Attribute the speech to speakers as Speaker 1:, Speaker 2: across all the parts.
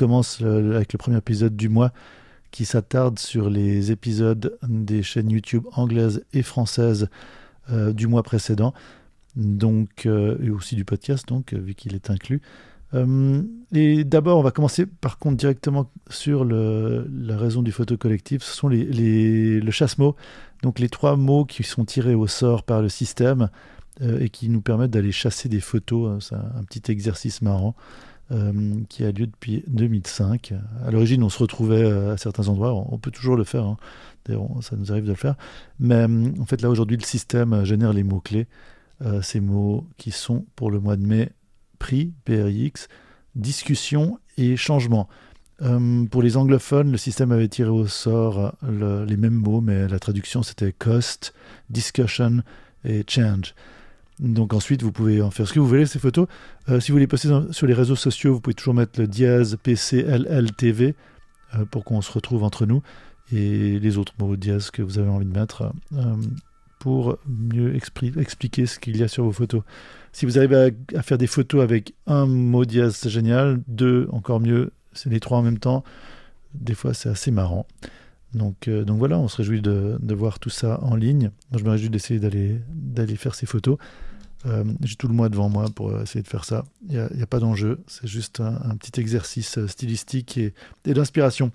Speaker 1: commence avec le premier épisode du mois qui s'attarde sur les épisodes des chaînes YouTube anglaises et françaises du mois précédent, donc et aussi du podcast, donc vu qu'il est inclus. Euh, et d'abord, on va commencer par contre directement sur la raison du photo collectif. Ce sont les, le chasse-mots, donc les trois mots qui sont tirés au sort par le système euh, et qui nous permettent d'aller chasser des photos. C'est un, petit exercice marrant euh, qui a lieu depuis 2005. À l'origine, on se retrouvait à certains endroits. On, peut toujours le faire. Hein. D'ailleurs, ça nous arrive de le faire. Mais en fait, là aujourd'hui, le système génère les mots-clés. ces mots qui sont pour le mois de mai prix, PRIX, discussion et changement. Euh, pour les anglophones, le système avait tiré au sort les mêmes mots, mais la traduction c'était cost, discussion et change. Donc ensuite, vous pouvez en faire ce que vous voulez, ces photos. Euh, si vous les postez sur les réseaux sociaux, vous pouvez toujours mettre le dièse PCLLTV euh, pour qu'on se retrouve entre nous et les autres mots dièse que vous avez envie de mettre pour mieux expliquer ce qu'il y a sur vos photos. Si vous arrivez à, faire des photos avec un mot dièse, c'est génial. Deux, encore mieux, c'est les trois en même temps. Des fois, c'est assez marrant. Donc, euh, voilà, on se réjouit de, de, voir tout ça en ligne. Moi, je me réjouis d'essayer d'aller faire ces photos. Euh, j'ai tout le mois devant moi pour essayer de faire ça. Il n'y a, pas d'enjeu, c'est juste un, petit exercice euh, stylistique et, d'inspiration.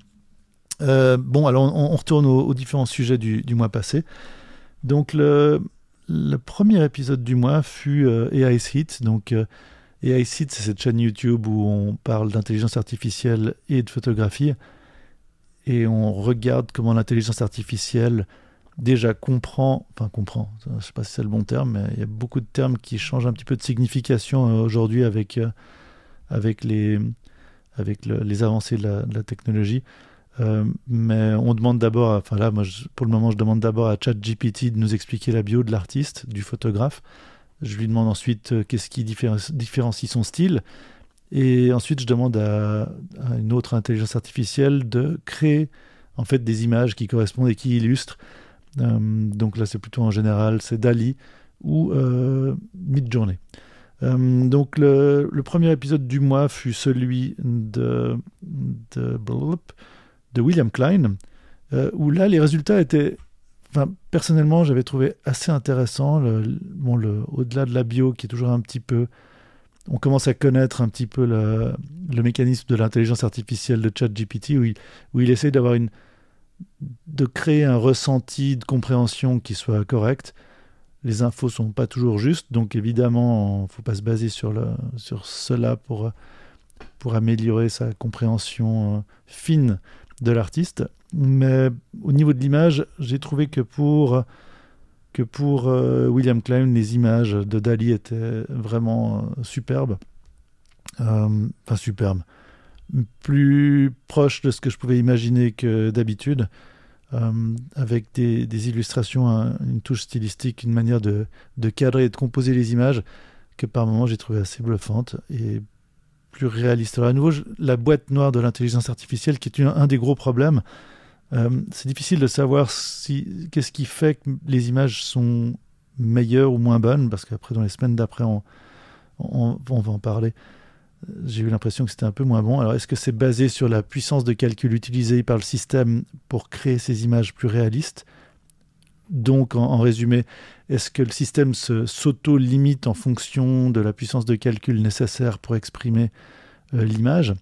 Speaker 1: bon, alors on, retourne aux, différents sujets du, mois passé. Donc le, premier épisode du mois fut euh, AI Hit. Donc, euh, AI Hit, c'est cette chaîne YouTube où on parle d'intelligence artificielle et de photographie. Et on regarde comment l'intelligence artificielle déjà comprend, enfin comprend, je ne sais pas si c'est le bon terme, mais il y a beaucoup de termes qui changent un petit peu de signification euh, aujourd'hui avec, avec, les, avec les avancées de la, technologie. Euh, mais on demande d'abord, enfin là, moi, pour le moment, je demande d'abord à ChatGPT de nous expliquer la bio de l'artiste, du photographe. Je lui demande ensuite euh, qu'est-ce qui différencie son style. Et ensuite, je demande à, une autre intelligence artificielle de créer en fait des images qui correspondent et qui illustrent. Euh, donc là, c'est plutôt en général, c'est Dali ou euh, Midjourney. Euh, donc le, premier épisode du mois fut celui de, William Klein, euh, où là, les résultats étaient, enfin, personnellement, j'avais trouvé assez intéressant. Bon, au-delà de la bio, qui est toujours un petit peu, on commence à connaître un petit peu le, mécanisme de l'intelligence artificielle de ChatGPT, où il, où il essaie d'avoir une, de créer un ressenti de compréhension qui soit correct. Les infos sont pas toujours justes, donc évidemment, faut pas se baser sur, sur cela pour, pour améliorer sa compréhension euh, fine de l'artiste. Mais au niveau de l'image, j'ai trouvé que pour, que pour euh, William Klein, les images de Dali étaient vraiment euh, superbes. Enfin, superbes. Plus proches de ce que je pouvais imaginer que d'habitude. avec des, illustrations, une touche stylistique, une manière de, de cadrer et de composer les images que par moments j'ai trouvé assez bluffante et plus réaliste. Alors à nouveau, la boîte noire de l'intelligence artificielle, qui est un des gros problèmes, euh, c'est difficile de savoir si, qu'est-ce qui fait que les images sont meilleures ou moins bonnes, parce qu'après, dans les semaines d'après, on, on, va en parler. J'ai eu l'impression que c'était un peu moins bon. Alors, est-ce que c'est basé sur la puissance de calcul utilisée par le système pour créer ces images plus réalistes? Donc, en, résumé, est-ce que le système s'auto-limite en fonction de la puissance de calcul nécessaire pour exprimer euh, l'image?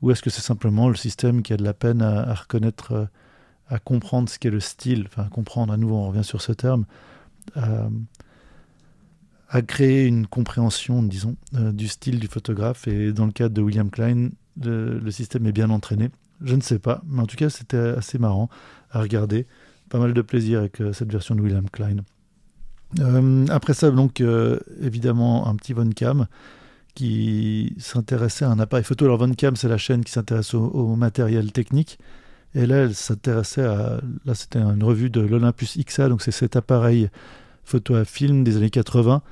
Speaker 1: Ou est-ce que c'est simplement le système qui a de la peine à, reconnaître, euh, à comprendre ce qu'est le style Enfin, comprendre, à nouveau, on revient sur ce terme. À, créer une compréhension, disons, euh, du style du photographe. Et dans le cas de William Klein, le système est bien entraîné. Je ne sais pas, mais en tout cas, c'était assez marrant à regarder pas mal de plaisir avec euh, cette version de William Klein. Euh, après ça, donc, évidemment, un petit Von Cam qui s'intéressait à un appareil photo. Alors, Von Cam, c'est la chaîne qui s'intéresse au, matériel technique. Et là, elle s'intéressait à. Là, c'était une revue de l'Olympus XA, donc c'est cet appareil photo à film des années 80,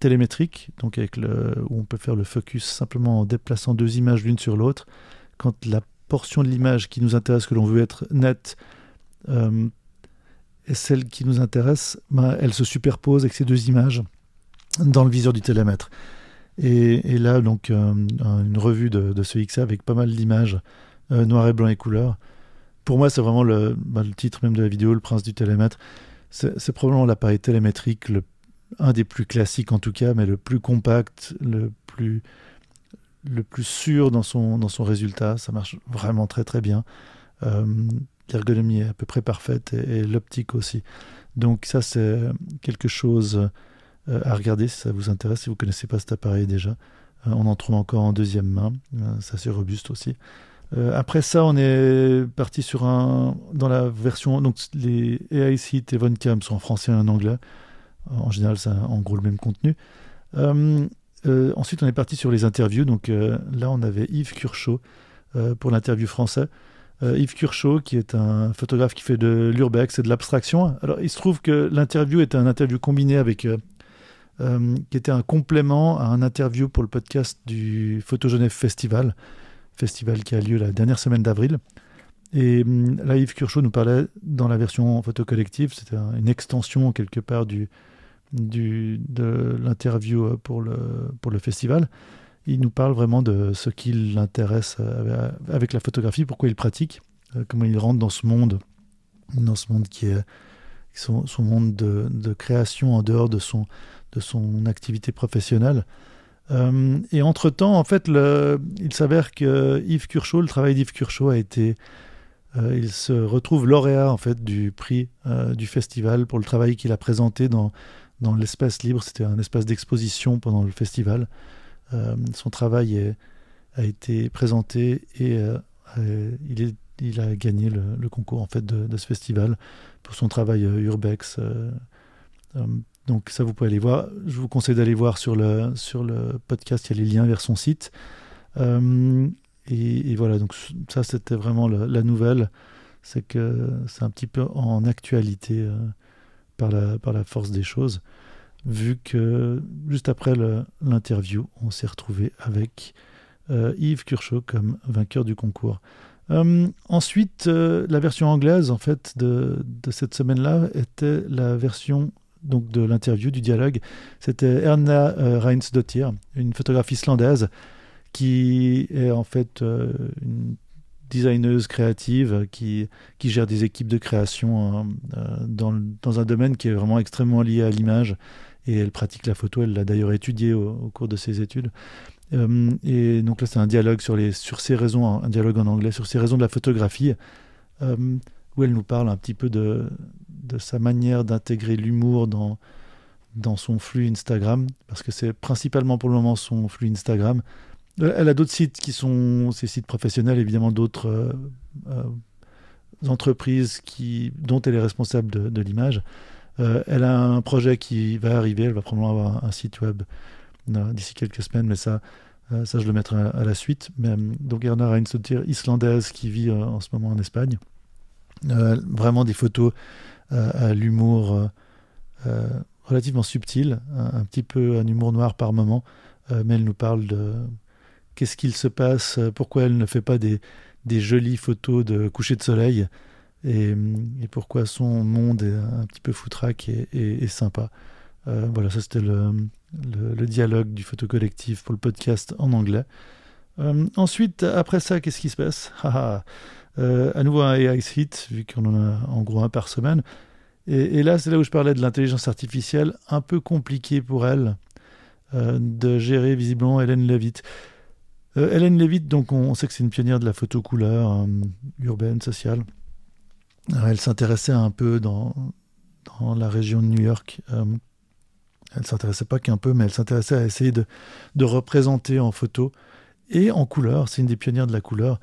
Speaker 1: télémétrique, donc avec où on peut faire le focus simplement en déplaçant deux images l'une sur l'autre. Quand la portion de l'image qui nous intéresse, que l'on veut être nette, euh, et celle qui nous intéresse, ben, elle se superpose avec ces deux images dans le viseur du télémètre. Et, là, donc, une revue de, ce XA avec pas mal d'images noir et blanc et couleur. Pour moi, c'est vraiment le, bah, le, titre même de la vidéo, Le Prince du télémètre. C'est probablement l'appareil télémétrique, le, un des plus classiques en tout cas, mais le plus compact, le plus, le plus sûr dans son, dans son résultat. Ça marche vraiment très très bien. L'ergonomie est à peu près parfaite et l'optique aussi. Donc ça, c'est quelque chose euh, à regarder si ça vous intéresse, si vous ne connaissez pas cet appareil déjà. Euh, on en trouve encore en deuxième main, euh, c'est robuste aussi. après ça, on est parti sur un dans la version donc les AI Seat et Voncam sont en français et en anglais. En général, c'est en gros le même contenu. ensuite, on est parti sur les interviews. Donc là, on avait Yves Curchot pour l'interview français. Yves Curchot, qui est un photographe qui fait de l'urbex et de l'abstraction. Alors, il se trouve que l'interview est un interview combiné avec euh, qui était un complément à un interview pour le podcast du Photo Genève Festival, festival qui a lieu la dernière semaine d'avril. Et là, Yves Curchot nous parlait dans la version photo collective, c'était une extension quelque part du, de l'interview euh, pour le, pour le festival. Il nous parle vraiment de ce qui l'intéresse euh, avec la photographie, pourquoi il pratique, comment il rentre dans ce monde, dans ce monde qui est son, monde de, de, création en dehors de son, de son activité professionnelle. Euh, et entre-temps, en fait, il s'avère que Yves Curchot, le travail d'Yves Curchot a été... Euh, il se retrouve lauréat en fait du prix euh, du festival pour le travail qu'il a présenté dans, dans l'espace libre. C'était un espace d'exposition pendant le festival. son travail a été présenté et il, est, il, a gagné le, concours en fait de, ce festival pour son travail urbex. Donc ça, vous pouvez aller voir. Je vous conseille d'aller voir sur le, sur le podcast, il y a les liens vers son site. Euh, et, voilà, donc ça, c'était vraiment la nouvelle. C'est que c'est un petit peu en actualité euh, par, la, force des choses. Vu que juste après l'interview, on s'est retrouvé avec euh, Yves Curchot comme vainqueur du concours. ensuite, la version anglaise en fait de, de cette semaine-là était la version donc de l'interview, du dialogue, c'était Erna euh, Reinsdottir, une photographe islandaise qui est en fait euh, une designeuse créative qui, qui gère des équipes de création euh, dans, dans, un domaine qui est vraiment extrêmement lié à l'image et elle pratique la photo, elle l'a d'ailleurs étudié au, cours de ses études. et donc là c'est un dialogue sur, les, sur ces raisons, un dialogue en anglais, sur ces raisons de la photographie, où elle nous parle un petit peu de, de sa manière d'intégrer l'humour dans, dans son flux Instagram, parce que c'est principalement pour le moment son flux Instagram. Euh, elle a d'autres sites qui sont ses sites professionnels, évidemment d'autres euh, euh, entreprises qui, dont elle est responsable de, l'image. elle a un projet qui va arriver, elle va probablement avoir un, site web d'ici quelques semaines, mais ça, ça je le mettrai à, la suite. Donc Erna Reinsdottir, islandaise qui vit en ce moment en Espagne. vraiment des photos à l'humour euh, euh, relativement subtil, un, petit peu un humour noir par moment, euh, mais elle nous parle de qu'est-ce qu'il se passe, pourquoi elle ne fait pas des, jolies photos de coucher de soleil et, pourquoi son monde est un petit peu foutraque et, sympa. voilà, ça c'était le, dialogue du photo collectif pour le podcast en anglais. ensuite, après ça, qu'est-ce qui se passe? Euh, à nouveau un AI hit, vu qu'on en a en gros un par semaine. Et, là, c'est là où je parlais de l'intelligence artificielle, un peu compliqué pour elle euh, de gérer visiblement Hélène Levitt. Euh, Hélène Levitt, donc on, sait que c'est une pionnière de la photo couleur urbaine, sociale. elle s'intéressait un peu dans, la région de New York. elle s'intéressait pas qu'un peu, mais elle s'intéressait à essayer de, représenter en photo et en couleur. C'est une des pionnières de la couleur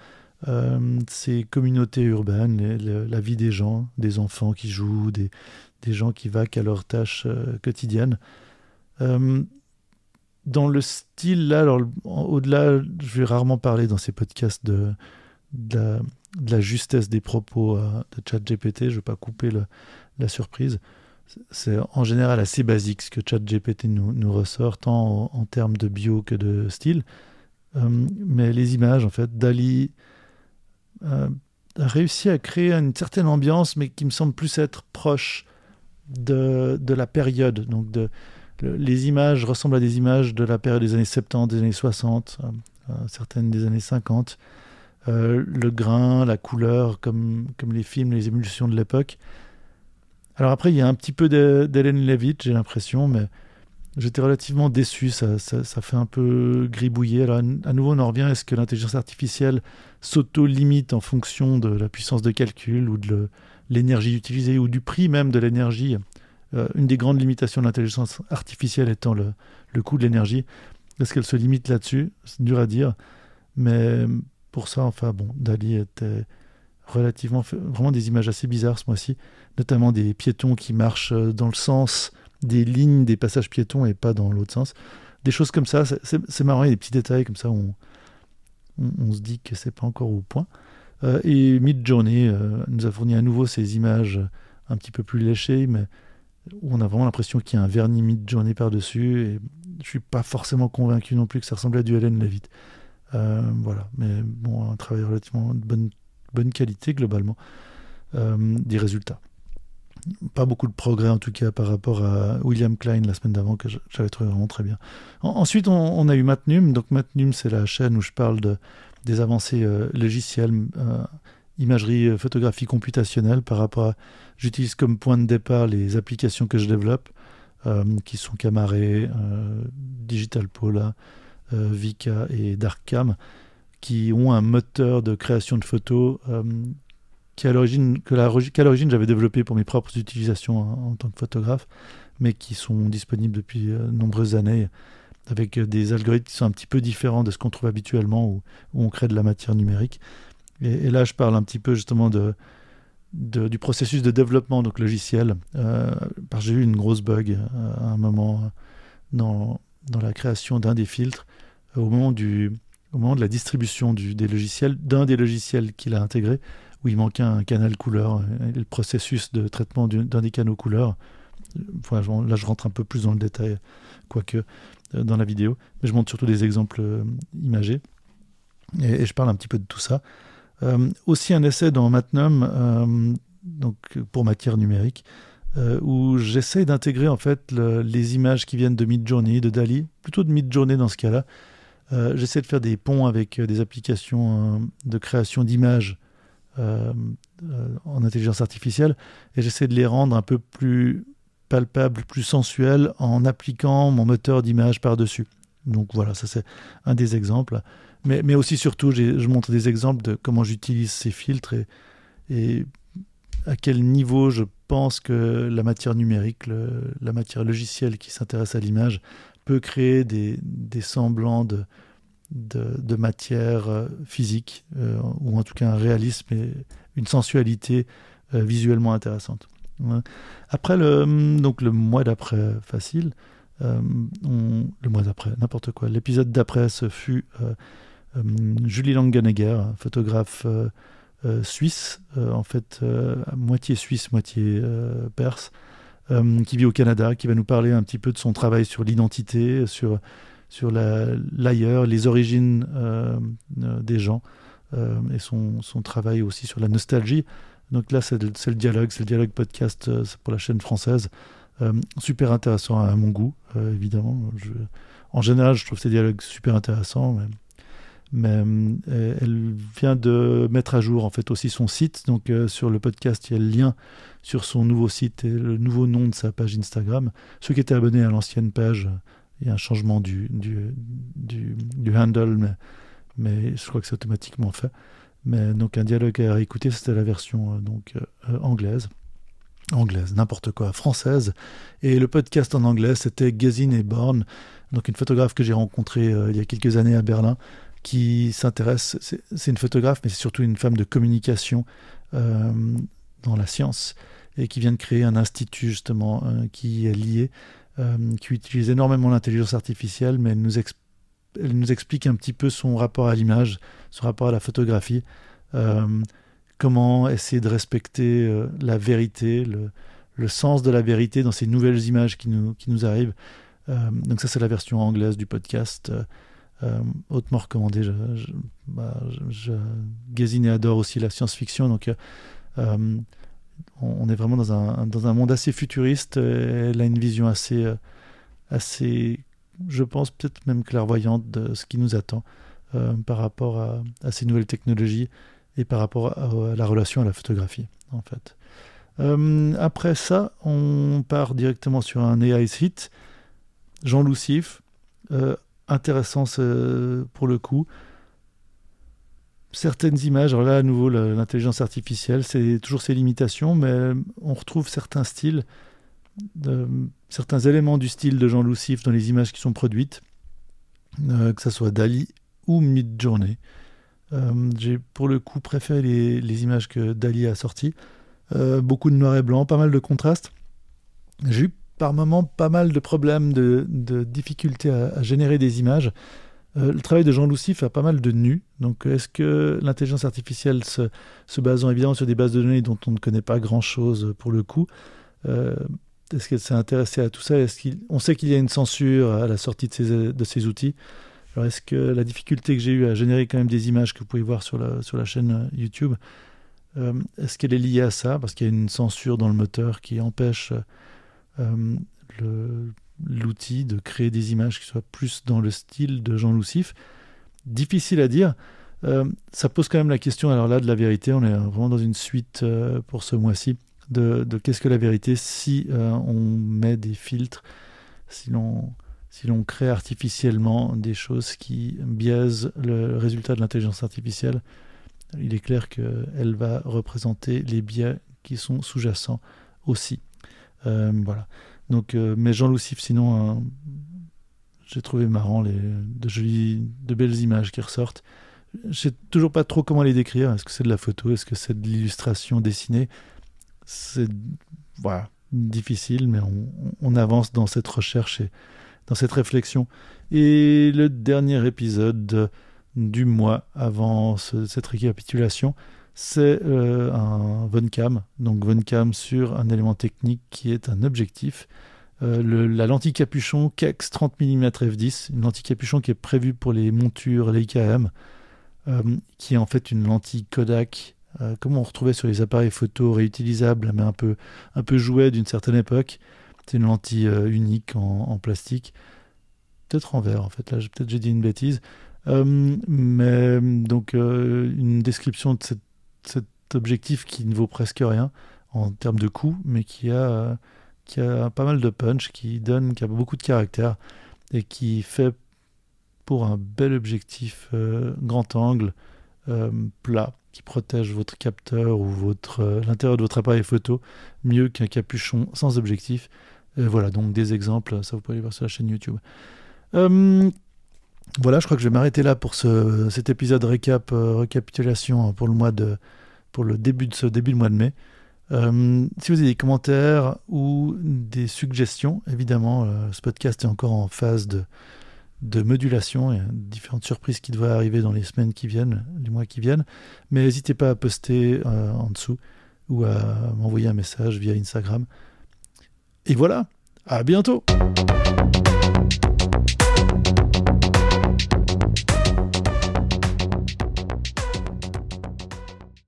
Speaker 1: euh, ces communautés urbaines, la vie des gens, des enfants qui jouent, des, gens qui vaquent à leurs tâches euh, quotidiennes. Euh, dans le style, là, alors au-delà, je vais rarement parler dans ces podcasts de, la, justesse des propos de ChatGPT, je ne vais pas couper la surprise. C'est en général assez basique ce que ChatGPT nous, ressort, tant en, termes de bio que de style. mais les images, en fait, Dali, euh, a réussi à créer une certaine ambiance, mais qui me semble plus être proche de, de la période, donc de, les images ressemblent à des images de la période des années 70, des années 60, certaines des années 50. le grain, la couleur, comme, les films, les émulsions de l'époque. Alors après, il y a un petit peu d'Hélène Levitt, j'ai l'impression, mais j'étais relativement déçu. Ça, ça, fait un peu gribouiller. Alors à nouveau, on en revient. Est-ce que l'intelligence artificielle s'auto-limite en fonction de la puissance de calcul ou de l'énergie utilisée ou du prix même de l'énergie? Euh, Une des grandes limitations de l'intelligence artificielle étant le, le coût de l'énergie. Est-ce qu'elle se limite là-dessus C'est dur à dire. Mais pour ça, enfin bon, Dali était relativement vraiment des images assez bizarres ce mois-ci, notamment des piétons qui marchent euh, dans le sens des lignes des passages piétons et pas dans l'autre sens. Des choses comme ça, c'est marrant, il y a des petits détails comme ça, on, on, se dit que c'est pas encore au point. Euh, et Midjourney euh, nous a fourni à nouveau ces images un petit peu plus léchées, mais où on a vraiment l'impression qu'il y a un vernis Midjourney par-dessus. Et je suis pas forcément convaincu non plus que ça ressemblait à du Hélène Levitt. voilà, mais bon, un travail relativement de bonne bonne qualité globalement euh, des résultats. Pas beaucoup de progrès en tout cas par rapport à William Klein la semaine d'avant que j'avais trouvé vraiment très bien. ensuite on, a eu Matnum, donc Matnum c'est la chaîne où je parle de, des avancées euh, logicielles, euh, imagerie, photographie computationnelle par rapport à... J'utilise comme point de départ les applications que je développe qui sont Camaré, Digital Pola, Vika et Darkcam qui ont un moteur de création de photos euh, qui l'origine qu'à l'origine j'avais développé pour mes propres utilisations en, tant que photographe, mais qui sont disponibles depuis de euh, nombreuses années avec des algorithmes qui sont un petit peu différents de ce qu'on trouve habituellement où, on crée de la matière numérique. Et, là, je parle un petit peu justement de, du processus de développement donc logiciel. Euh, j'ai eu une grosse bug euh, à un moment dans, dans la création d'un des filtres au moment du au moment de la distribution des logiciels, d'un des logiciels qu'il a intégré, où il manquait un canal couleur, le processus de traitement d'un des canaux couleurs. là, je rentre un peu plus dans le détail, quoique euh, dans la vidéo, mais je montre surtout des exemples euh, imagés, et, je parle un petit peu de tout ça. Euh, aussi un essai dans Matnum, donc pour matière numérique, où j'essaie d'intégrer en fait les images qui viennent de Midjourney, de Dali, plutôt de Midjourney dans ce cas-là, euh, j'essaie de faire des ponts avec euh, des applications euh, de création d'images en intelligence artificielle et j'essaie de les rendre un peu plus palpables, plus sensuels en appliquant mon moteur d'image par-dessus. Donc voilà, ça c'est un des exemples. Mais, mais aussi surtout, je montre des exemples de comment j'utilise ces filtres et, à quel niveau je pense que la matière numérique, la matière logicielle qui s'intéresse à l'image peut créer des, des semblants de, de, matière euh, physique, euh, ou en tout cas un réalisme et une sensualité euh, visuellement intéressante. Après le, donc le mois d'après, facile, le mois d'après, n'importe quoi. L'épisode d'après, ce fut hum, Julie Langenegger, photographe suisse, en fait, moitié suisse, moitié perse, euh, qui vit au Canada, qui va nous parler un petit peu de son travail sur l'identité, sur, sur l'ailleurs, les origines euh, euh, des gens et son, son, travail aussi sur la nostalgie. Donc là, c'est le, dialogue, c'est le dialogue podcast pour la chaîne française. Super intéressant à mon goût, évidemment. Je, en général, je trouve ces dialogues super intéressants. Mais mais elle vient de mettre à jour en fait aussi son site. Donc sur le podcast, il y a le lien sur son nouveau site et le nouveau nom de sa page Instagram. Ceux qui étaient abonnés à l'ancienne page, il y a un changement du, du, du, handle, mais, je crois que c'est automatiquement fait. Mais donc un dialogue à écouter, c'était la version euh, donc euh, anglaise. Anglaise, n'importe quoi, française. Et le podcast en anglais, c'était Gazine et Born, donc une photographe que j'ai rencontrée euh, il y a quelques années à Berlin, qui s'intéresse, c'est une photographe, mais c'est surtout une femme de communication dans la science et qui vient de créer un institut justement euh, qui est lié, euh, qui utilise énormément l'intelligence artificielle, mais elle nous, explique un petit peu son rapport à l'image, son rapport à la photographie, euh, comment essayer de respecter la vérité, le, sens de la vérité dans ces nouvelles images qui nous, arrivent. donc ça c'est la version anglaise du podcast. hautement recommandé. Bah, je, gazine et adore aussi la science-fiction, donc on est vraiment dans un, dans un monde assez futuriste. Elle a une vision assez, euh, assez, je pense, peut-être même clairvoyante de ce qui nous attend par rapport à, ces nouvelles technologies et par rapport à, la relation à la photographie, en fait. après ça, on part directement sur un AI site. Jean Lucif, intéressant pour le coup certaines images, alors là à nouveau l'intelligence artificielle, c'est toujours ses limitations, mais on retrouve certains styles, certains éléments du style de Jean Lucif dans les images qui sont produites, euh, que ce soit Dali ou Midjourney. Euh, J'ai pour le coup préféré les, images que Dali a sorties. Euh, beaucoup de noir et blanc, pas mal de contrastes. J'ai eu par moments pas mal de problèmes, de, difficultés à, générer des images. Euh, le travail de Jean Lucif a pas mal de nus. Donc, est-ce que l'intelligence artificielle, se, basant évidemment sur des bases de données dont on ne connaît pas grand-chose pour le coup, est-ce qu'elle s'est intéressée à tout ça? Est-ce qu'il, On sait qu'il y a une censure à la sortie de ces outils? Alors, est-ce que la difficulté que j'ai eue à générer quand même des images que vous pouvez voir sur la, sur la chaîne euh, YouTube, est-ce qu'elle est liée à ça? Parce qu'il y a une censure dans le moteur qui empêche le l'outil de créer des images qui soient plus dans le style de Jean Lucif. Difficile à dire. Euh, ça pose quand même la question, alors là, de la vérité. On est vraiment dans une suite euh, pour ce mois-ci de, qu'est-ce que la vérité si euh, on met des filtres, si l'on si l'on crée artificiellement des choses qui biaisent le résultat de l'intelligence artificielle. Il est clair qu'elle va représenter les biais qui sont sous-jacents aussi. voilà. Donc, euh, mais Jean Lucif, sinon, hein, j'ai trouvé marrant les, de jolies, de belles images qui ressortent. Je sais toujours pas trop comment les décrire. Est-ce que c'est de la photo? Est-ce que c'est de l'illustration dessinée? C'est voilà, difficile, mais on, avance dans cette recherche et dans cette réflexion. Et le dernier épisode du mois avant cette récapitulation, c'est euh, un Voncam. Donc Voncam sur un élément technique qui est un objectif. Euh, la lentille capuchon Kex 30 mm f10, une lentille capuchon qui est prévue pour les montures Leica M, euh, qui est en fait une lentille Kodak, comme on retrouvait sur les appareils photo réutilisables, mais un peu, un peu jouet d'une certaine époque. C'est une lentille unique en, plastique, peut-être en verre en fait, là peut-être j'ai dit une bêtise. mais donc une description de cet objectif qui ne vaut presque rien en termes de coût, mais qui a, qui a pas mal de punch, qui donne, qui a beaucoup de caractère et qui fait pour un bel objectif euh, grand angle euh, plat qui protège votre capteur ou votre euh, l'intérieur de votre appareil photo mieux qu'un capuchon sans objectif. Voilà donc des exemples, ça vous pouvez aller voir sur la chaîne YouTube. Voilà, je crois que je vais m'arrêter là pour ce, cet épisode récap, euh, récapitulation pour le mois de, pour le début de ce début de mois de mai. Euh, si vous avez des commentaires ou des suggestions, évidemment, euh, ce podcast est encore en phase de, de modulation. A différentes surprises qui devraient arriver dans les semaines qui viennent, les mois qui viennent. Mais n'hésitez pas à poster en dessous ou à m'envoyer un message via Instagram. Et voilà, à bientôt!